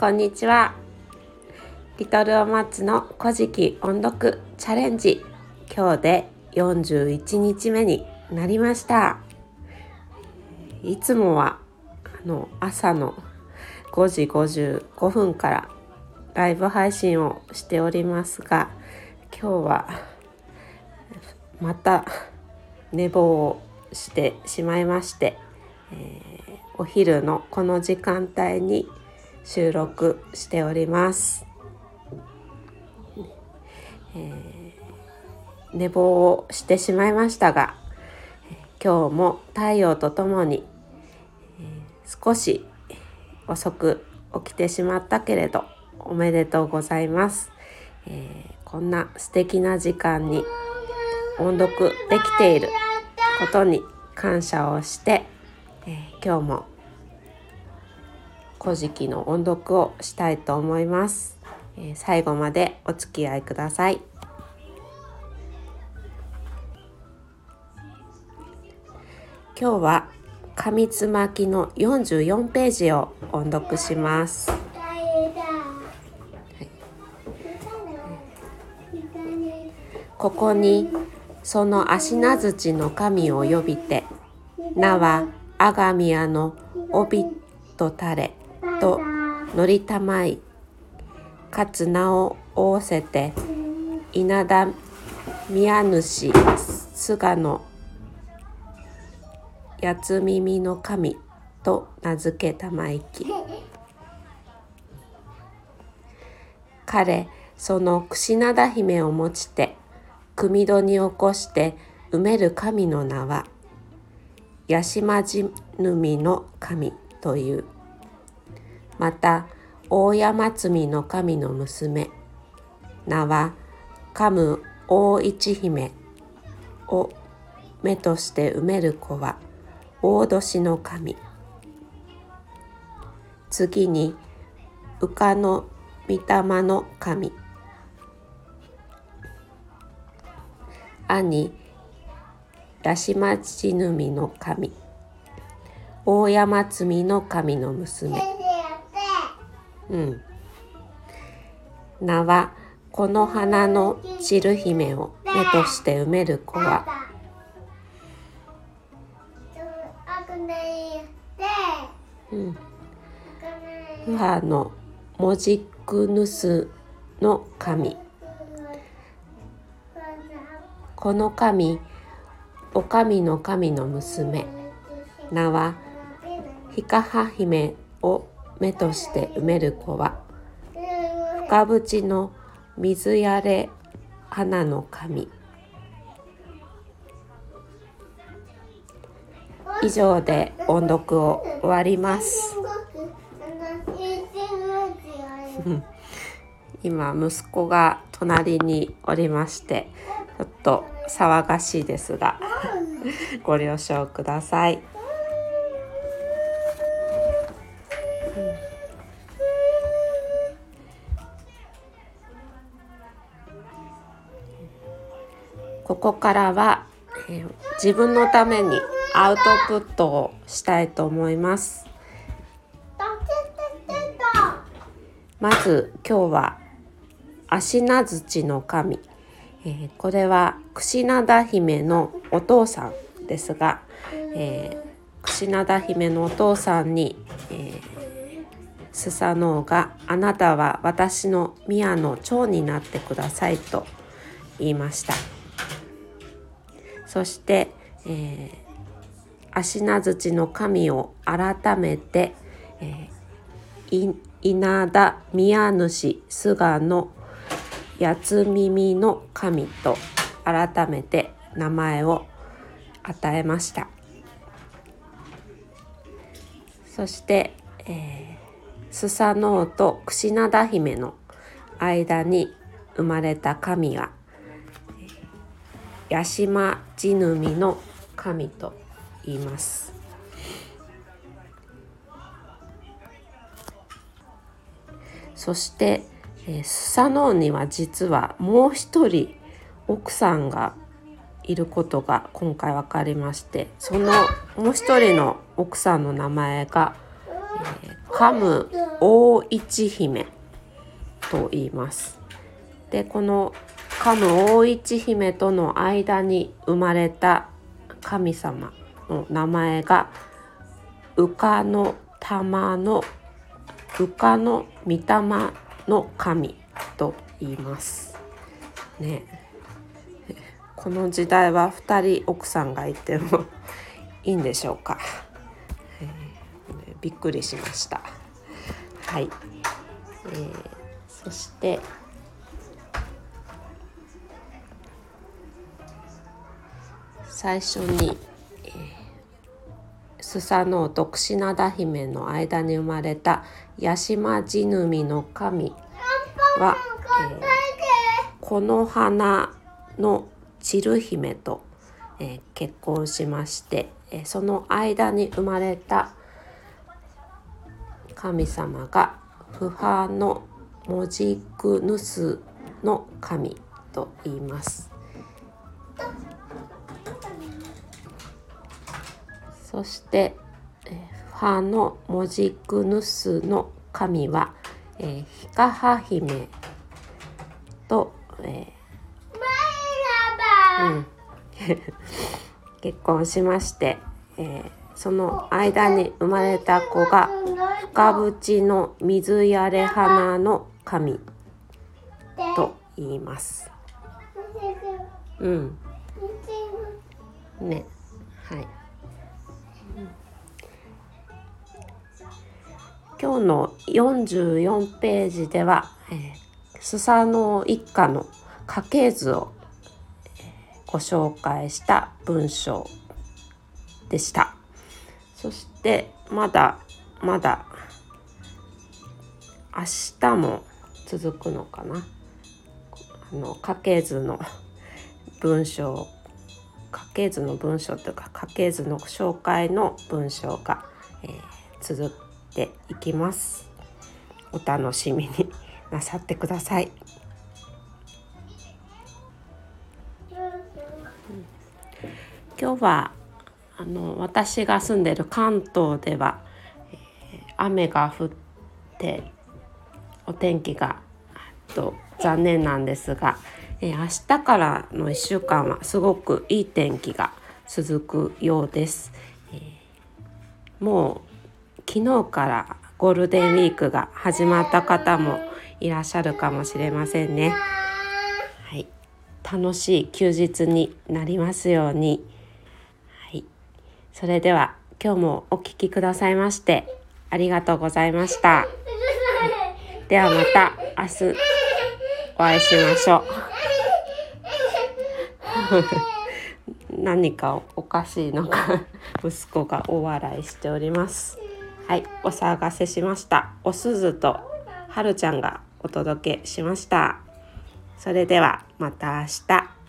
こんにちは。リトルお松の古事記音読チャレンジ。今日で41日目になりました。いつもはあの朝の5時55分からライブ配信をしておりますが今日はまた寝坊をしてしまいまして、えー、お昼のこの時間帯に収録しております。えー、寝坊をしてしまいましたが今日も太陽とともに、えー、少し遅く起きてしまったけれどおめでとうございます、えー、こんな素敵な時間に音読できていることに感謝をして、えー、今日も古事記の音読をしたいと思います、え、最後までお付き合いください。今日は紙つまきの44ページを音読します、はい、ここにその足名槌の神を呼びて名はあがみやのおびとたれと乗りたまいかつ名を仰せて稲田宮主菅野八つ耳の神と名付けたまいき彼その櫛灘姫を持ちて組戸に起こして埋める神の名は八島地みの神という。また大山積の神の娘。名はカム大一姫。を目として埋める子は大年の神。次に羽化の御霊の神。兄八島地ぬみの神。大山積の神の娘。うん。名はこの花の散る姫を目として埋める子は。うん、母の文字くぬすの神。この神お神の神の娘。名はひかは姫を目として埋める子は深淵の水やれ花の神以上で音読を終わります 今息子が隣におりましてちょっと騒がしいですがご了承ください。ここからは、えー、自分のためにアウトプットをしたいと思います。まず今日は足名槌の神、えー、これは櫛灘姫のお父さんですが、えー、櫛灘姫のお父さんに、えー、スサノオがあなたは私の宮の長になってくださいと言いました。そして、えー、足名槌の神を改めて、えー、稲田宮主菅野八耳の神と改めて名前を与えました。そして、えー、スサノオと櫛灘姫の間に生まれた神は八島地の神と言いますそして、えー、スサノオには実はもう一人奥さんがいることが今回分かりましてそのもう一人の奥さんの名前がえー、カム大一姫と言います。でこのカム大一姫との間に生まれた神様の名前が羽化の玉の羽化の御霊の神と言います。ね。この時代は2人奥さんがいてもいいんでしょうか、えー、びっくりしました。はい、えー、そして最初に、えー、スサノオと櫛灘姫の間に生まれた八島地ヌミの神は、えー、この花の散る姫と、えー、結婚しまして、え、その間に生まれた神様が不破のモジクヌスの神と言います。そして、えー、ファのモジクヌスの神は、えー、ヒカハ姫と、えーうん、結婚しまして、えー、その間に生まれた子が深淵の水やれ花の神と言います。うん。ね、はい。今日の44ページでは、えー、スサノ一家の家系図をご紹介した文章でした。そしてまだまだ明日も続くのかな。あの家系図の文章家系図の文章というか家系図の紹介の文章が、えー、続ていきますお楽しみになさってください。今日はあの私が住んでる関東では、えー、雨が降ってお天気がと残念なんですが、えー、明日からの1週間はすごくいい天気が続くようです。えー、もう昨日からゴールデンウィークが始まった方もいらっしゃるかもしれませんね。はい、楽しい休日になりますように。はいそれでは今日もお聴きくださいましてありがとうございました。ではまた明日お会いしましょう。何かおかしいのか息子が大笑いしております。はい、お騒がせしました。おすずとはるちゃんがお届けしました。それではまた明日。